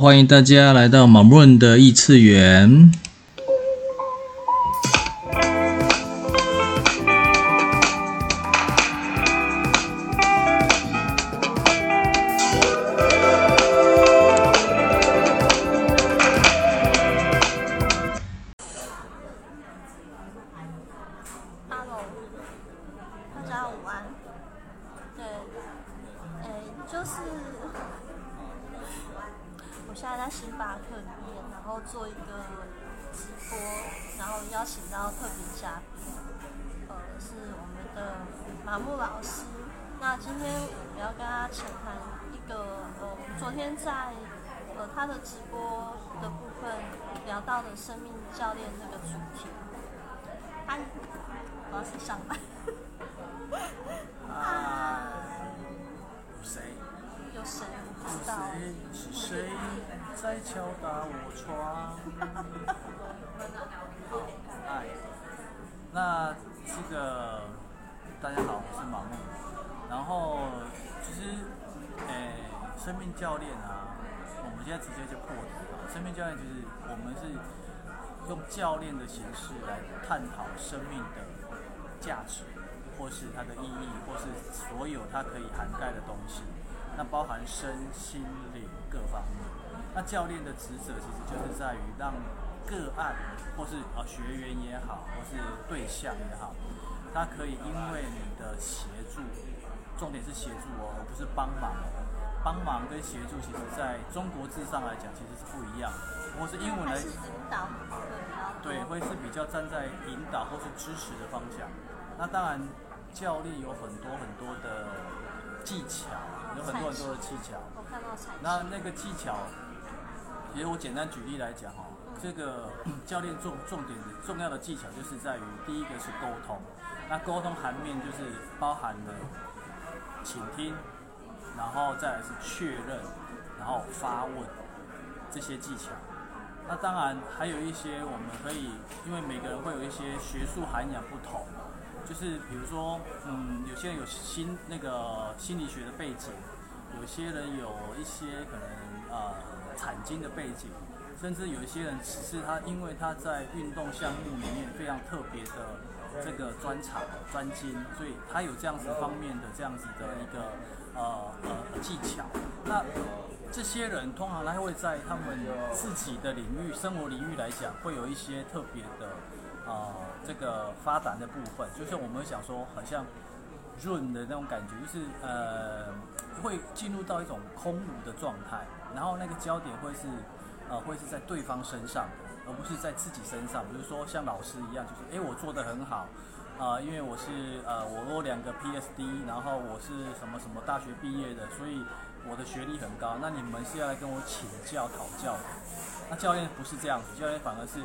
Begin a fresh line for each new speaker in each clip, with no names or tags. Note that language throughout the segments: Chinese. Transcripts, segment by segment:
欢迎大家来到马润的异次元。
生命教练这个主题，嗨，我要去上班。啊，
有谁？
有谁？不知道。
是谁在敲打我窗？嗨，那这个大家好，我是马木。然后其实，诶，生命教练啊，我们现在直接就破题了。生命教练就是我们是。用教练的形式来探讨生命的价值，或是它的意义，或是所有它可以涵盖的东西，那包含身心灵各方面。那教练的职责其实就是在于让个案，或是啊学员也好，或是对象也好，他可以因为你的协助，重点是协助哦，而不是帮忙。帮忙跟协助，其实在中国字上来讲，其实是不一样的。或是英文来引导，对，会是比较站在引导或是支持的方向。那当然，教练有很多很多的技巧，有很多很多的技巧。那那个技巧，其实我简单举例来讲哈，这个 教练重重点的重要的技巧就是在于第一个是沟通。那沟通含面就是包含了倾听，然后再来是确认，然后发问这些技巧。那当然还有一些我们可以，因为每个人会有一些学术涵养不同，就是比如说，嗯，有些人有心那个心理学的背景，有些人有一些可能呃产经的背景，甚至有一些人只是他因为他在运动项目里面非常特别的这个专长专精，所以他有这样子方面的这样子的一个呃呃技巧。那这些人通常他会在他们自己的领域、生活领域来讲，会有一些特别的，呃，这个发展的部分。就是我们想说，好像润的那种感觉，就是呃，会进入到一种空无的状态，然后那个焦点会是，呃，会是在对方身上，而不是在自己身上。比如说像老师一样，就是诶，我做得很好，啊、因为我是呃，我有两个 P S D，然后我是什么什么大学毕业的，所以。我的学历很高，那你们是要来跟我请教讨教的。那教练不是这样子，教练反而是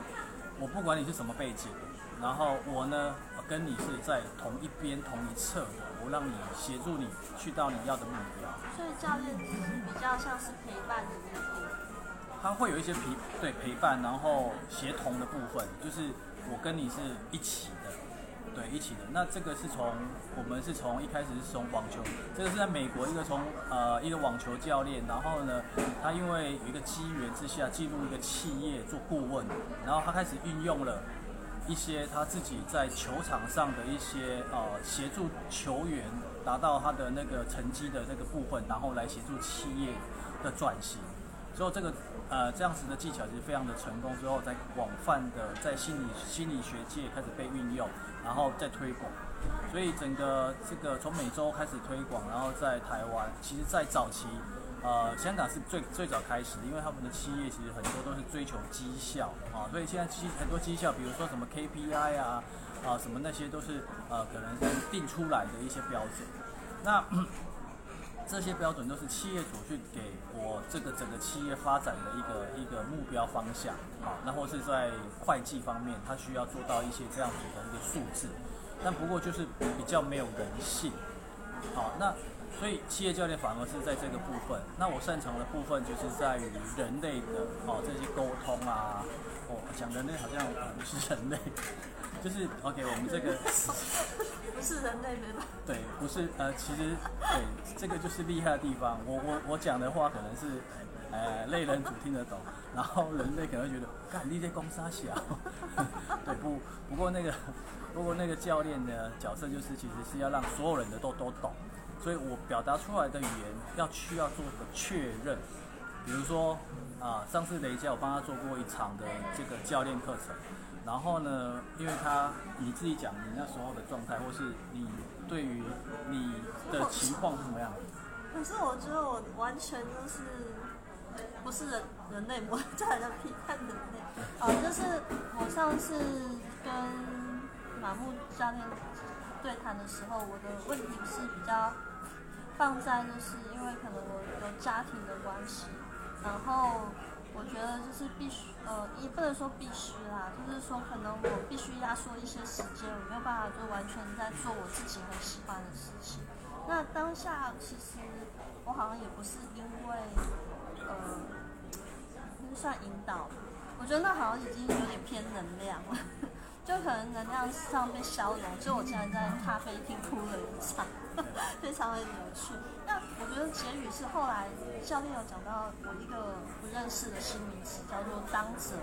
我不管你是什么背景，然后我呢跟你是在同一边同一侧的，我让你协助你去到你要的目标。
所以教练只是比较像是陪伴的那种。
他会有一些陪对陪伴，然后协同的部分，就是我跟你是一起的。对，一起的。那这个是从我们是从一开始是从网球，这个是在美国一个从呃一个网球教练，然后呢，他因为有一个机缘之下进入一个企业做顾问，然后他开始运用了一些他自己在球场上的一些呃协助球员达到他的那个成绩的那个部分，然后来协助企业的转型。之后这个呃这样子的技巧其实非常的成功，之后在广泛的在心理心理学界开始被运用。然后再推广，所以整个这个从美洲开始推广，然后在台湾，其实，在早期，呃，香港是最最早开始，因为他们的企业其实很多都是追求绩效啊，所以现在绩很多绩效，比如说什么 KPI 啊，啊什么那些都是呃可能定出来的一些标准。那这些标准都是企业主去给我这个整个企业发展的一个一个目标方向，好，那或是在会计方面，他需要做到一些这样子的一个数字，但不过就是比较没有人性，好，那所以企业教练反而是在这个部分，那我擅长的部分就是在于人类的哦这些沟通啊，哦讲人类好像不是人类。就是 OK，我们这个
不是人类对吧？
对，不是呃，其实对这个就是厉害的地方。我我我讲的话可能是呃，类人组听得懂，然后人类可能会觉得，干你这公杀小，对不？不过那个，不过那个教练的角色就是，其实是要让所有人的都都懂，所以我表达出来的语言要需要做个确认。比如说啊，上次雷佳我帮他做过一场的这个教练课程，然后呢，因为他你自己讲你那时候的状态，或是你对于你的情况是什么样？
可是我觉得我完全就是不是人人类模在的批判人类。哦，就是我上次跟马木教练对谈的时候，我的问题是比较放在就是因为可能我有家庭的关系。然后我觉得就是必须，呃，也不能说必须啦，就是说可能我必须压缩一些时间，我没有办法就完全在做我自己很喜欢的事情。那当下其实我好像也不是因为，呃，就是算引导，我觉得那好像已经有点偏能量了。就可能能量上被消融，就我现在在咖啡厅哭了一场，非常的有趣。那我觉得结语是后来教练有讲到我一个不认识的新名词，叫做当责。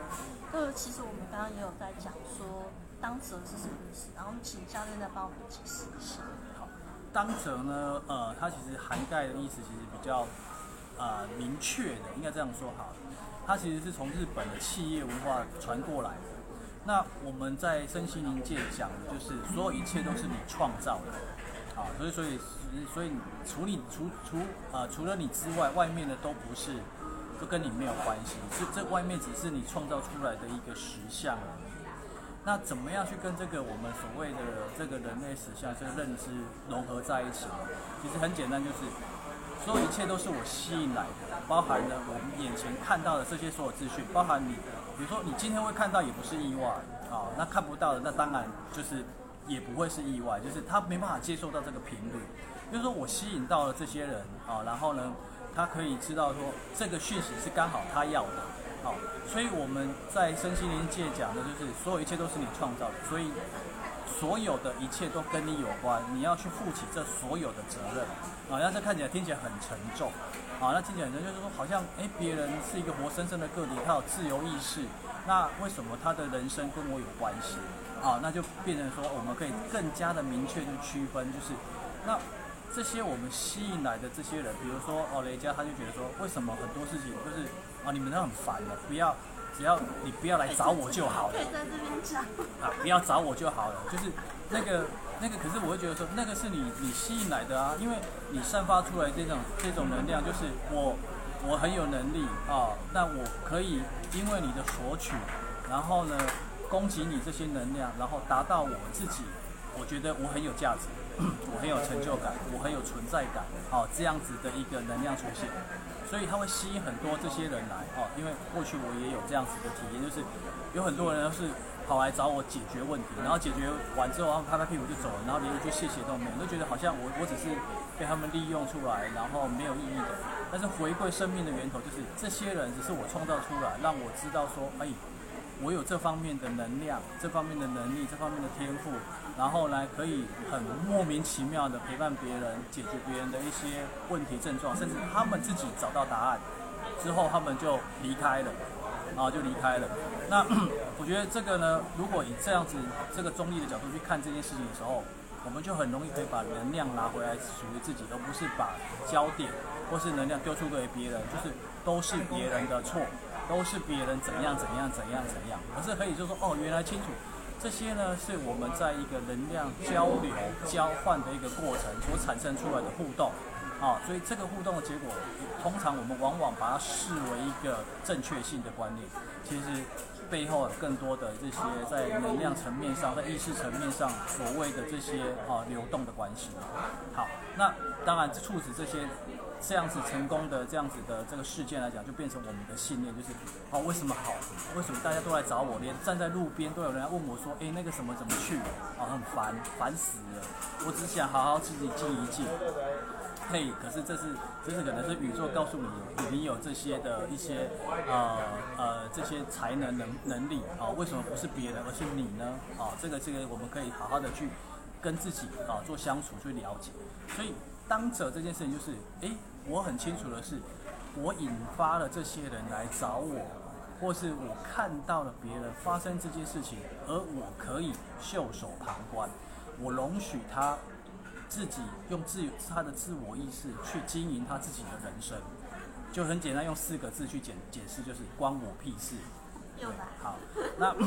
就是其实我们刚刚也有在讲说当责是什么意思，然后请教练再帮我们解释一下。
好，当责呢，呃，它其实涵盖的意思其实比较呃明确的，应该这样说好。它其实是从日本的企业文化传过来的。那我们在身心灵界讲的就是，所有一切都是你创造的，所以所以所以除你除除啊、除了你之外，外面的都不是，都跟你没有关系，这这外面只是你创造出来的一个实相。那怎么样去跟这个我们所谓的这个人类实相这个认知融合在一起呢？其实很简单，就是所有一切都是我吸引来的，包含了我们眼前看到的这些所有资讯，包含你。比如说，你今天会看到也不是意外啊，那看不到的，那当然就是也不会是意外，就是他没办法接受到这个频率。就是说我吸引到了这些人啊，然后呢，他可以知道说这个讯息是刚好他要的，好，所以我们在身心灵界讲的就是所有一切都是你创造的，所以所有的一切都跟你有关，你要去负起这所有的责任啊，让这看起来听起来很沉重。啊，那听起来就是说，好像哎，别人是一个活生生的个体，他有自由意识，那为什么他的人生跟我有关系？啊，那就变成说，我们可以更加的明确去区分，就是那这些我们吸引来的这些人，比如说哦，雷佳他就觉得说，为什么很多事情就是啊，你们都很烦的，不要，只要你不要来找我就好了，
可以在这边讲
啊，不要找我就好了，就是那个。那个可是我会觉得说，那个是你你吸引来的啊，因为你散发出来这种这种能量，就是我我很有能力啊，那我可以因为你的索取，然后呢供给你这些能量，然后达到我自己，我觉得我很有价值，我很有成就感，我很有存在感，好，这样子的一个能量出现，所以它会吸引很多这些人来哦，因为过去我也有这样子的体验，就是有很多人都是。跑来找我解决问题，然后解决完之后，然后拍拍屁股就走了，然后连一句谢谢都没有，都觉得好像我我只是被他们利用出来，然后没有意义的。但是回归生命的源头，就是这些人只是我创造出来，让我知道说，哎，我有这方面的能量，这方面的能力，这方面的天赋，然后呢，可以很莫名其妙的陪伴别人，解决别人的一些问题症状，甚至他们自己找到答案之后，他们就离开了，然后就离开了。那我觉得这个呢，如果以这样子这个中立的角度去看这件事情的时候，我们就很容易可以把能量拿回来属于自己，而不是把焦点或是能量丢出给别人，就是都是别人的错，都是别人怎样怎样怎样怎样，而是可以就说哦，原来清楚这些呢是我们在一个能量交流交换的一个过程所产生出来的互动。啊、所以这个互动的结果，通常我们往往把它视为一个正确性的观念，其实背后有更多的这些在能量层面上、在意识层面上所谓的这些啊流动的关系。好，那当然促使这些这样子成功的这样子的这个事件来讲，就变成我们的信念，就是哦，为什么好？为什么大家都来找我？连站在路边都有人来问我说，哎，那个什么怎么去？啊、哦，很烦，烦死了！我只想好好自己静一静。嘿，可是这是，这是可能是宇宙告诉你，你有这些的一些，呃呃，这些才能能能力啊，为什么不是别人，而是你呢？啊，这个这个我们可以好好的去跟自己啊做相处，去了解。所以当者这件事情就是，诶，我很清楚的是，我引发了这些人来找我，或是我看到了别人发生这件事情，而我可以袖手旁观，我容许他自己用自他的自我意识去经营他自己的人生，就很简单，用四个字去解解释，就是关我屁事。
对。
好，那。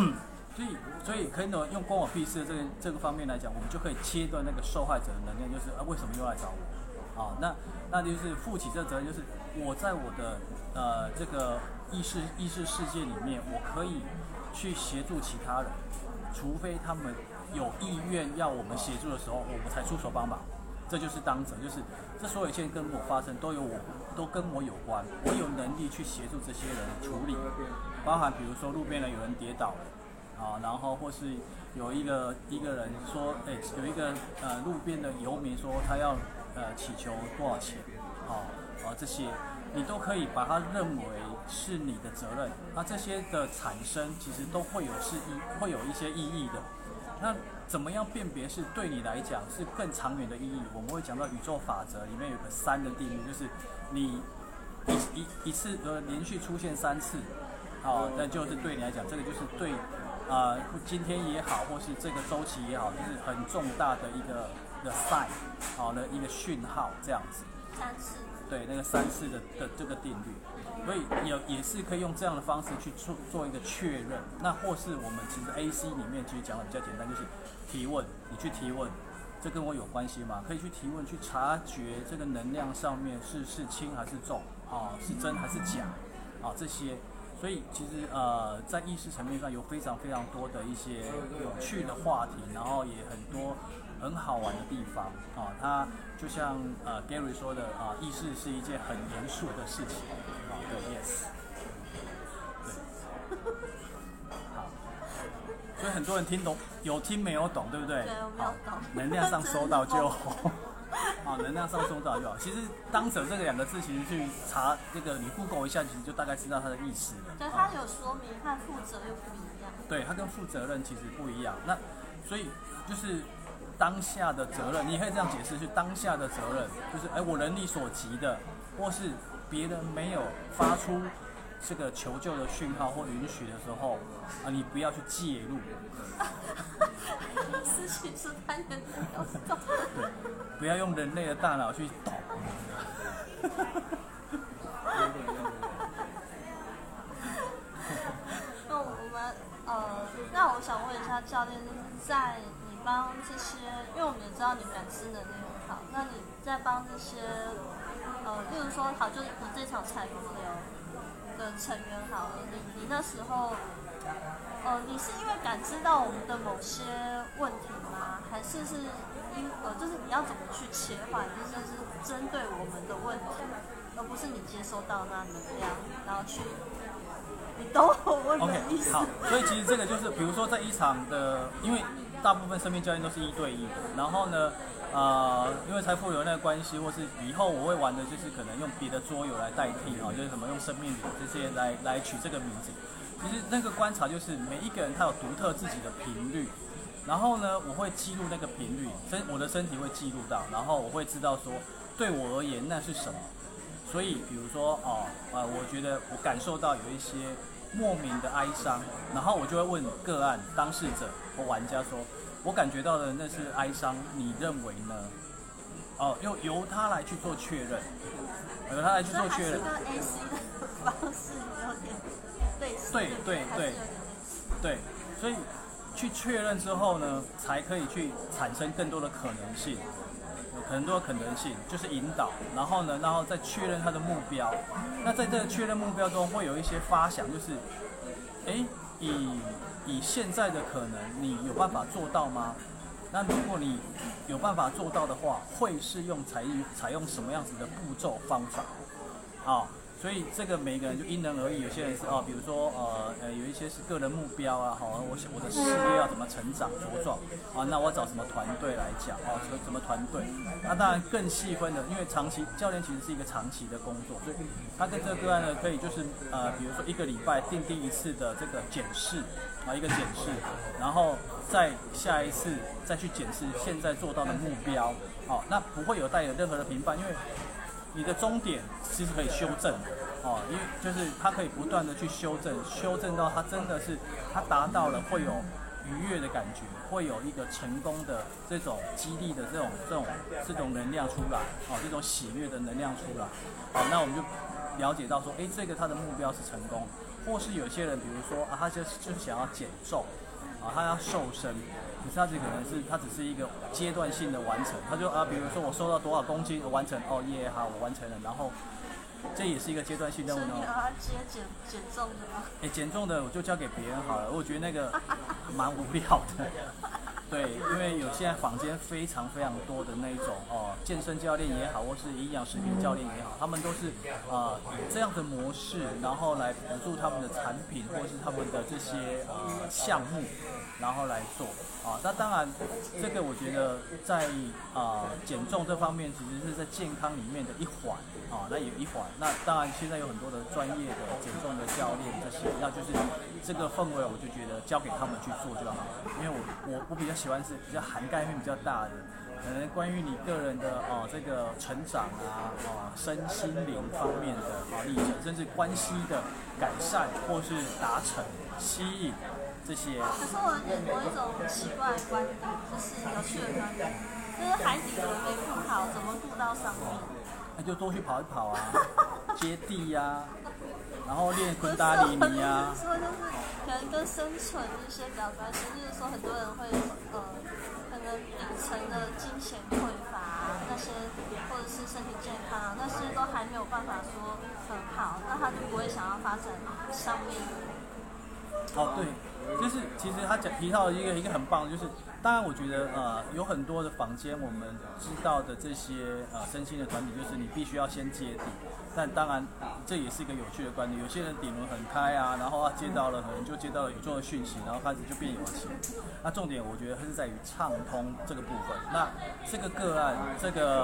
所以，所以可以呢，用关我屁事的这个这个方面来讲，我们就可以切断那个受害者的能量，就是啊，为什么又来找我？啊，那那就是负起这责任，就是我在我的呃这个意识意识世界里面，我可以去协助其他人，除非他们有意愿要我们协助的时候，我们才出手帮忙。这就是当责，就是这所有一切跟我发生都有我，都跟我有关，我有能力去协助这些人处理，包含比如说路边的有人跌倒了。啊，然后或是有一个一个人说，哎，有一个呃路边的游民说他要呃祈求多少钱，啊啊这些，你都可以把它认为是你的责任。那这些的产生其实都会有是意，会有一些意义的。那怎么样辨别是对你来讲是更长远的意义？我们会讲到宇宙法则里面有个三的定律，就是你一一一次呃连续出现三次，啊，那就是对你来讲，这个就是对。呃，今天也好，或是这个周期也好，就是很重大的一个的 sign，好的一个讯号，这样子。
三次。
对，那个三次的的这个定律，所以也也是可以用这样的方式去做做一个确认。那或是我们其实 AC 里面其实讲的比较简单，就是提问，你去提问，这跟我有关系吗？可以去提问，去察觉这个能量上面是是轻还是重，啊，是真还是假，啊，这些。所以其实呃，在意识层面上有非常非常多的一些有趣的话题，然后也很多很好玩的地方啊。它就像呃 Gary 说的啊，意识是一件很严肃的事情啊。对，Yes，对，好。所以很多人听懂，有听没有懂，对不对？
对，我没有懂。
能量上收到就好。啊，能量上收到就好。其实“当者”这个两个字，其实去查这个，你 Google 一下，其实就大概知道它的意思了。
对，它有说明，它负责又不一样。
对，它跟负责任其实不一样。那所以就是当下的责任，你可以这样解释：是当下的责任，就是哎，我能力所及的，或是别人没有发出这个求救的讯号或允许的时候，啊，你不要去介入。
事情是太严重。
对，不要用人类的大脑去懂。
那我们呃，那我想问一下教练，就是在你帮这些，因为我们也知道你感知能力很好，那你在帮这些呃，例如说好，就是你这场彩虹流的成员好了，你你那时候。呃，你是因为感知到我们的某些问题吗？还是是因呃，就是你要怎么去切换，就是是针对我们的问题，而不是你接收到那能量，然后去，你懂我的意思？O K，好，
所以其实这个就是，比如说在一场的，因为大部分生命教练都是一对一的，然后呢，呃，因为财富有那个关系，或是以后我会玩的就是可能用别的桌游来代替啊，就是什么用生命这些来来取这个名字。其实那个观察就是每一个人他有独特自己的频率，然后呢，我会记录那个频率，身我的身体会记录到，然后我会知道说对我而言那是什么。所以比如说哦，呃，我觉得我感受到有一些莫名的哀伤，然后我就会问个案当事者或玩家说，我感觉到的那是哀伤，你认为呢？哦，由由他来去做确认，由他来去做确认。A C 的方式有点类似对对对，对，所以去确认之后呢，才可以去产生更多的可能性，有很多可能性就是引导，然后呢，然后再确认他的目标。那在这个确认目标中，会有一些发想，就是，诶，以以现在的可能，你有办法做到吗？那如果你有办法做到的话，会是用采用采用什么样子的步骤方法？啊？所以这个每个人就因人而异，有些人是哦，比如说呃呃，有一些是个人目标啊，好，我想我的事业要怎么成长茁壮啊，那我找什么团队来讲啊，什么什么团队？那当然更细分的，因为长期教练其实是一个长期的工作，所以他跟这个个案呢，可以就是呃，比如说一个礼拜定定一次的这个检视啊，一个检视，然后再下一次再去检视现在做到的目标，好，那不会有带有任何的评判，因为。你的终点其实可以修正的哦，因为就是它可以不断的去修正，修正到它真的是它达到了会有愉悦的感觉，会有一个成功的这种激励的这种这种这种能量出来，哦，这种喜悦的能量出来，好，那我们就了解到说，哎，这个他的目标是成功，或是有些人，比如说啊，他就就是想要减重，啊，他要瘦身，可是他这可能是他只是一个阶段性的完成，他就啊，比如说我收到多少公斤，我完成，哦耶，好，我完成了，然后。这也是一个阶段性任务呢。
所以你要接减减重的吗？
哎，减重的我就交给别人好了。我觉得那个蛮无聊的。对，因为有现在坊间非常非常多的那一种哦，健身教练也好，或是营养食品教练也好，他们都是啊、以这样的模式，然后来辅助他们的产品或是他们的这些呃项目，然后来做啊。那当然，这个我觉得在啊、减重这方面，其实是在健康里面的一环啊，那有一环。那当然，现在有很多的专业的减重的教练这些，那就是这个氛围，我就觉得交给他们去做就好了，因为我我我比较。喜欢是比较涵盖面比较大的，可能关于你个人的哦这个成长啊哦身心灵方面的啊历程，甚至关系的改善或是达成吸引这些。
可是我有我一种奇怪的观点，就是有趣的观点，就是海底轮没顾好，怎么顾到上面？
那就多去跑一跑啊，接地呀、啊，然后练 昆达里尼呀。
说跟生存一些比较关系，就是说很多人会呃，可能底层的金钱匮乏、那些，或者是身体健康、啊、那些都还没有办法说很好，那他就不会想要发展上面。
哦，对，就是其实他讲提到一个一个很棒的，就是当然我觉得呃有很多的房间我们知道的这些呃身心的团体，就是你必须要先接地。但当然，这也是一个有趣的观点。有些人顶轮很开啊，然后他接到了，可能就接到了宇宙的讯息，然后开始就变有钱。那重点我觉得还是在于畅通这个部分。那这个个案，这个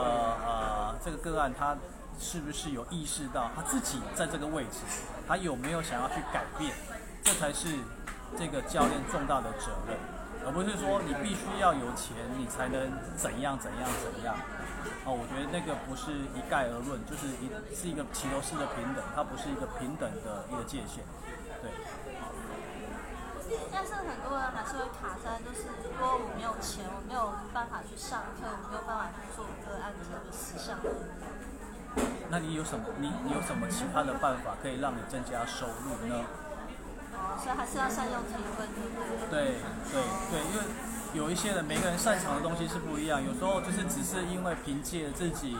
呃，这个个案，他是不是有意识到他自己在这个位置，他有没有想要去改变？这才是这个教练重大的责任，而不是说你必须要有钱，你才能怎样怎样怎样。哦，我觉得那个不是一概而论，就是一是一个齐头式的平等，它不是一个平等的一个界限，对。
但是很多人还是会卡在，就是如果我没有钱，我没有办法去上课，我没有办法去做个案的实项。
那你有什么？你你有什么其他的办法可以让你增加收入呢？
所以还是要善用提
问，对对？对，因为。有一些人，每个人擅长的东西是不一样。有时候就是只是因为凭借自己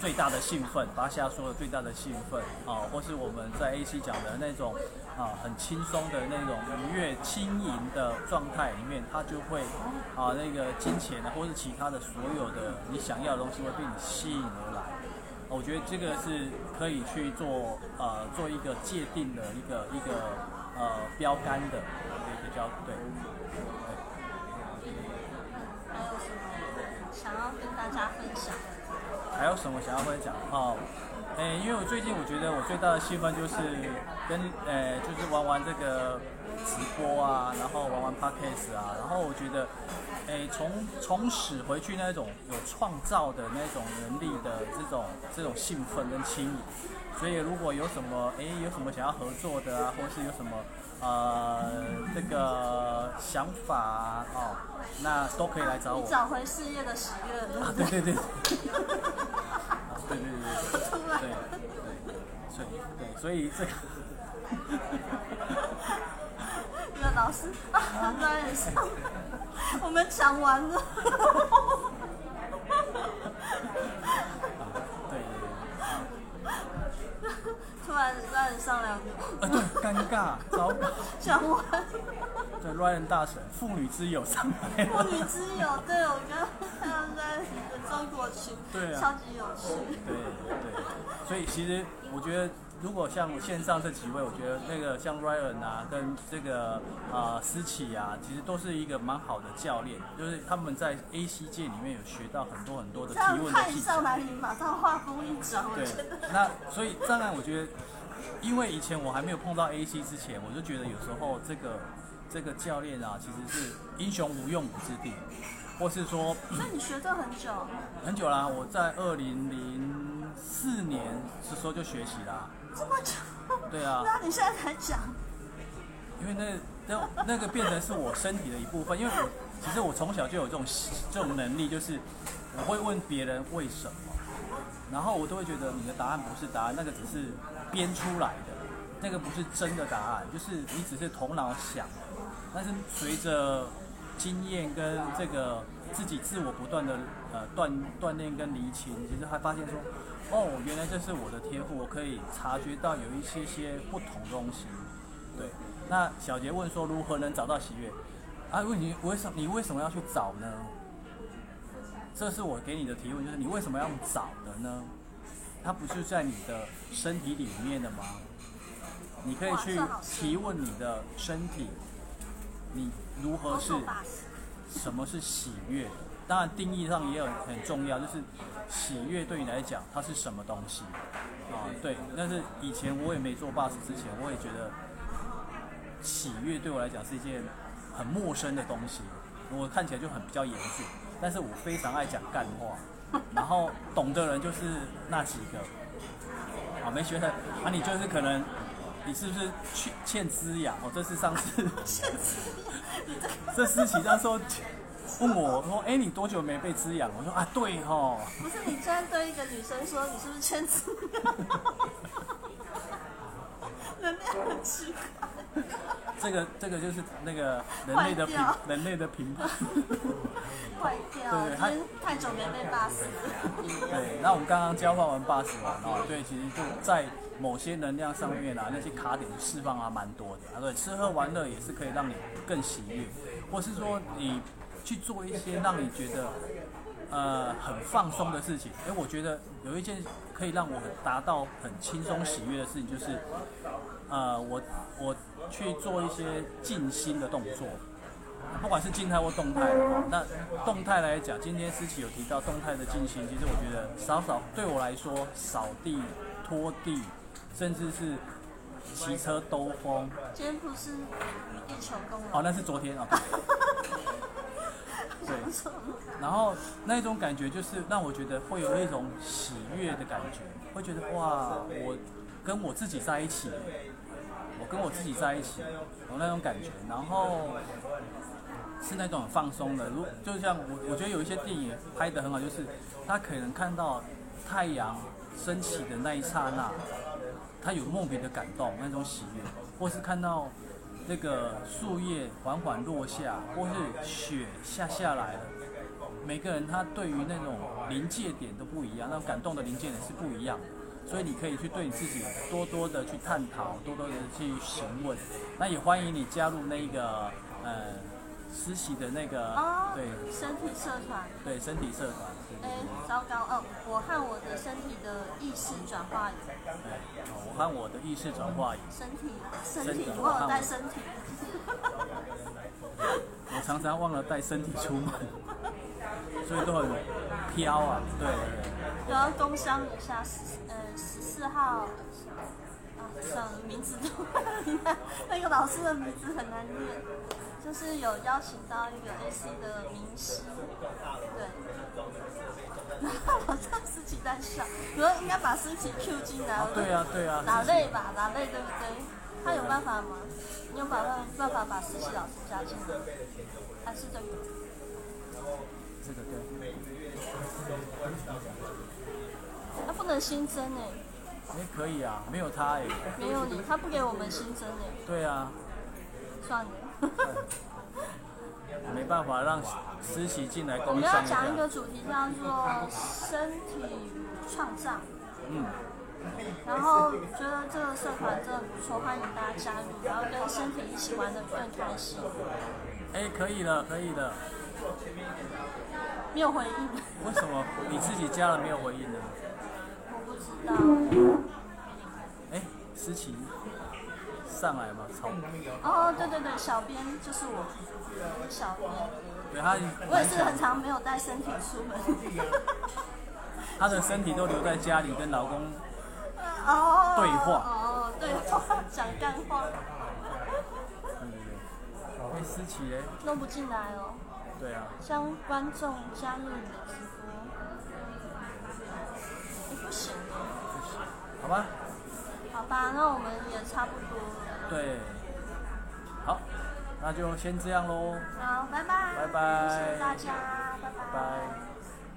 最大的兴奋，巴西亚说的最大的兴奋啊，或是我们在 AC 讲的那种啊很轻松的那种愉悦轻盈的状态里面，他就会啊那个金钱啊，或是其他的所有的你想要的东西会被你吸引而来。我觉得这个是可以去做呃做一个界定的一个一个呃标杆的也比较对。
想要跟大家分享，
还有什么想要分享？哦，诶，因为我最近我觉得我最大的兴奋就是跟诶，就是玩玩这个直播啊，然后玩玩 Podcast 啊，然后我觉得，诶，从从始回去那种有创造的那种能力的这种这种兴奋跟轻盈。所以如果有什么诶，有什么想要合作的啊，或者是有什么。呃，这个想法啊，哦，那都可以来找我。
你找回事业的喜悦。
啊，对对对。对对对对。
出来。
对对，所以对，所以这个。
那老师啊，在脸上，我们讲完了。上两句，
呃，对，尴尬，糟糕，
讲完，
对，Ryan 大神，妇女之友上来，
妇女之友，对，我刚刚看到在中国群，对啊，超级有趣，
对对，所以其实我觉得。如果像线上这几位，我觉得那个像 Ryan 啊，跟这个啊思琪啊，其实都是一个蛮好的教练，就是他们在 AC 界里面有学到很多很多的提问的技巧。这样看
上来，你马上画风一转。
对，那所以当然我觉得，因为以前我还没有碰到 AC 之前，我就觉得有时候这个这个教练啊，其实是英雄无用武之地，或是
说。那你学这很久？
很久啦，我在二零零。四年的时候就学习啦。
这么久？
对啊。
那你现在才讲？
因为那那那个变成是我身体的一部分，因为我其实我从小就有这种这种能力，就是我会问别人为什么，然后我都会觉得你的答案不是答案，那个只是编出来的，那个不是真的答案，就是你只是头脑想。但是随着经验跟这个自己自我不断的呃锻锻炼跟厘清，其实还发现说，哦，原来这是我的天赋，我可以察觉到有一些些不同东西，对。那小杰问说，如何能找到喜悦？啊，问你为什么你为什么要去找呢？这是我给你的提问，就是你为什么要找的呢？它不是在你的身体里面的吗？你可以去提问你的身体，你如何是？什么是喜悦？当然定义上也有很重要，就是喜悦对你来讲它是什么东西？啊，对，但是以前我也没做 boss 之前，我也觉得。喜悦对我来讲是一件很陌生的东西，我看起来就很比较严肃，但是我非常爱讲干话，然后懂的人就是那几个，啊，没学的啊，你就是可能，你是不是欠欠滋养？哦，这是上次，欠这思琪那时候问我说，哎，你多久没被滋养？我说啊，对哈，
不是你这样对一个女生说，你是不是欠滋养？能量很奇怪。
这个这个就是那个人类的评人类的评判，
坏掉。对对，他太久没被霸死了。
对，那我们刚刚交换完霸死完哦，对，其实就在某些能量上面啊，那些卡点释放啊蛮多的啊。对，吃喝玩乐也是可以让你更喜悦，或是说你去做一些让你觉得呃很放松的事情。哎，我觉得有一件可以让我达到很轻松喜悦的事情，就是呃我我。去做一些静心的动作，不管是静态或动态。那动态来讲，今天思琪有提到动态的静心，其实我觉得扫扫对我来说，扫地、拖地，甚至是骑车兜风。
今天不是地球公园？
哦，那是昨天啊。对。然后那种感觉就是让我觉得会有一种喜悦的感觉，会觉得哇，我跟我自己在一起。我跟我自己在一起，有那种感觉，然后是那种很放松的。如就像我，我觉得有一些电影拍得很好，就是他可能看到太阳升起的那一刹那，他有莫名的感动，那种喜悦；或是看到那个树叶缓缓落下，或是雪下下来了。每个人他对于那种临界点都不一样，那种感动的临界点是不一样的。所以你可以去对你自己多多的去探讨，多多的去询问。那也欢迎你加入那个呃实习的那个、哦、对
身体社团。
对身体社团。哎，
糟糕哦！我和我的身体的意识转化仪。
对，我和我的意识转化仪。
身体，身体，我忘了带身体。
我常常忘了带身体出门，所以都很飘啊。对。
然后工商一下十呃。十四号，啊，算了，名字都那个老师的名字很难念，就是有邀请到一个 AC 的名师，对，然后我上思琪在笑，我说应该把思琪 Q 进来，
对啊对啊，
打累吧，打累对不对？他有办法吗？你有办法办法把思琪老师加进来，还是这个？
这个对。
他不能新增哎，
哎可以啊，没有他哎，
没有你，他不给我们新增哎。
对啊，
算了，
没办法让思琪进来。
我们要讲一个主题叫做身体创造，嗯，然后觉得这个社团真的不错，欢迎大家加入，然后跟身体一起玩得更开心。
哎，可以了，可以的。
没有回应。
为什么你自己加了没有回应呢？哎，思琪，上来嘛，从
哦，对对对，小编就是我，小编。
对他，
我也是很常没有带身体出门。
他的身体都留在家里跟老公
哦
对话
哦对话
讲干话。哎，思琪哎，
弄不进来哦。
对啊。
将观众加入你的直播。行
好吧。
好吧，那我们也差不多了。
对。好，那就先这样喽。
好，拜拜。
拜拜。
谢谢大家，拜拜。
拜拜。